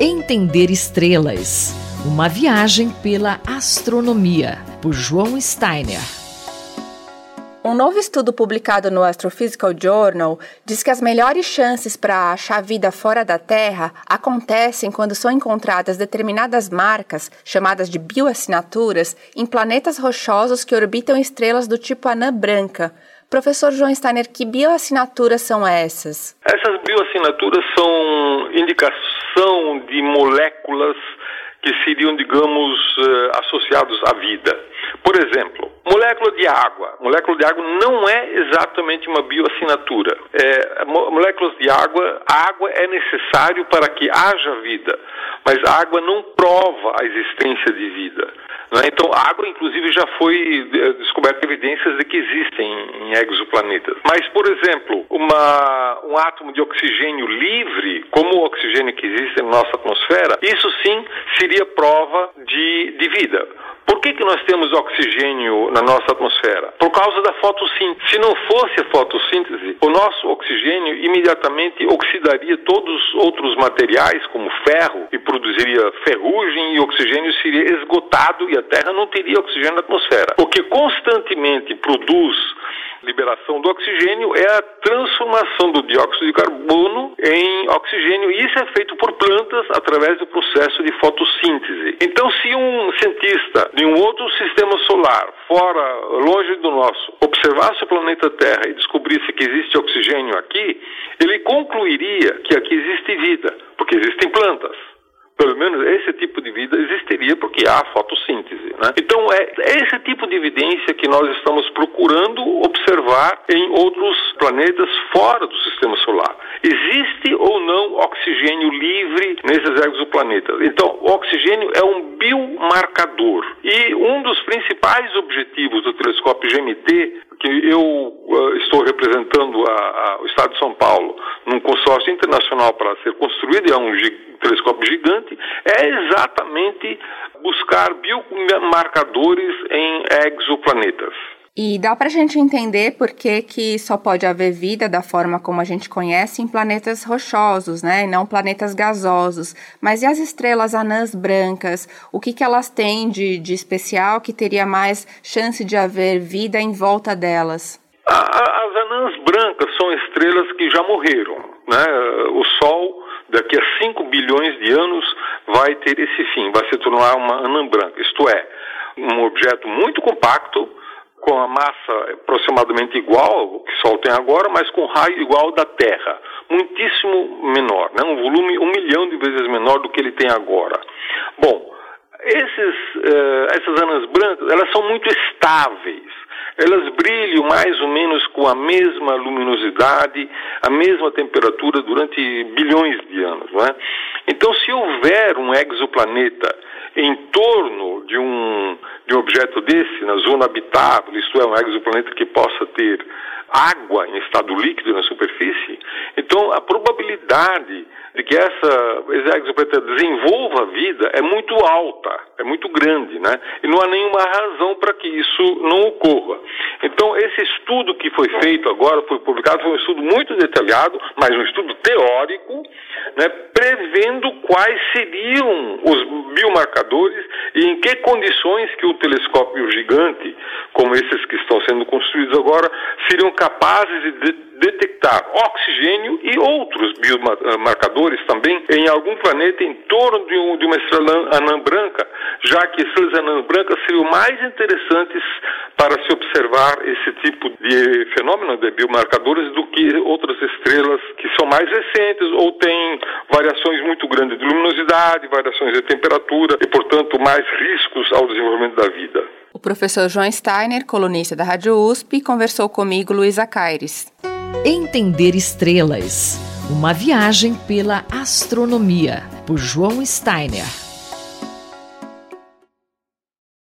Entender Estrelas Uma viagem pela astronomia, por João Steiner. Um novo estudo publicado no Astrophysical Journal diz que as melhores chances para achar vida fora da Terra acontecem quando são encontradas determinadas marcas, chamadas de bioassinaturas, em planetas rochosos que orbitam estrelas do tipo anã branca. Professor João Steiner, que bioassinaturas são essas? Essas bioassinaturas são indicação de moléculas que seriam, digamos, eh, associados à vida. Por exemplo, molécula de água. Molécula de água não é exatamente uma bioassinatura. É, moléculas de água, a água é necessário para que haja vida, mas a água não prova a existência de vida. Né? Então, a água, inclusive, já foi eh, descoberta evidências de que existem em exoplanetas. Mas, por exemplo, uma, um átomo de oxigênio livre, como o oxigênio que existe na nossa atmosfera, isso sim seria prova de, de vida. Por que, que nós temos oxigênio na nossa atmosfera? Por causa da fotossíntese. Se não fosse a fotossíntese, o nosso oxigênio imediatamente oxidaria todos os outros materiais, como ferro, e produziria ferrugem e oxigênio seria esgotado e a Terra não teria oxigênio na atmosfera. O que constantemente produz liberação do oxigênio é a transformação do dióxido de carbono em oxigênio. E isso é feito por plantas através do processo de fotossíntese. Então, se um cientista de um outro sistema solar, fora, longe do nosso, observasse o planeta Terra e descobrisse que existe oxigênio aqui, ele concluiria que aqui existe vida, porque existem plantas pelo menos esse tipo de vida existiria porque há fotossíntese. Né? Então é esse tipo de evidência que nós estamos procurando observar em outros planetas fora do sistema solar. Existe ou não oxigênio livre nesses exoplanetas? Então, o oxigênio é um biomarcador e um dos principais objetivos do telescópio GMT que eu uh, estou representando a, a, o Estado de São Paulo num consórcio internacional para ser construído, é um telescópio gigante, é exatamente buscar biomarcadores em exoplanetas. E dá para a gente entender por que, que só pode haver vida da forma como a gente conhece em planetas rochosos, né? E não planetas gasosos. Mas e as estrelas anãs brancas? O que, que elas têm de, de especial que teria mais chance de haver vida em volta delas? As anãs brancas são estrelas que já morreram. Né? O Sol, daqui a 5 bilhões de anos, vai ter esse fim, vai se tornar uma anã branca. Isto é, um objeto muito compacto com a massa aproximadamente igual ao que o Sol tem agora, mas com raio igual da Terra, muitíssimo menor, né? um volume um milhão de vezes menor do que ele tem agora. Bom, esses, uh, essas anãs brancas, elas são muito estáveis. Elas brilham mais ou menos com a mesma luminosidade, a mesma temperatura durante bilhões de anos. Não é? Então, se houver um exoplaneta em torno de um, de um objeto desse, na zona habitável, isto é, um exoplaneta que possa ter água em estado líquido na superfície, então a probabilidade de que essa exoplaneta desenvolva vida é muito alta, é muito grande, né? E não há nenhuma razão para que isso não ocorra. Então, esse estudo que foi feito agora, foi publicado, foi um estudo muito detalhado, mas um estudo teórico, né, prevendo quais seriam os biomarcadores e em que condições que o telescópio gigante, como esses que estão sendo construídos agora, seriam capazes de detectar oxigênio e outros biomarcadores também em algum planeta em torno de, um, de uma estrela anã branca, já que estrelas anãs brancas seriam mais interessantes para se observar esse tipo de fenômeno de biomarcadores do que outras estrelas que são mais recentes ou têm variações muito grandes de luminosidade, variações de temperatura e, portanto, mais riscos ao desenvolvimento da vida. O professor João Steiner, colunista da Rádio USP, conversou comigo, Luísa Caires. Entender Estrelas Uma viagem pela astronomia, por João Steiner.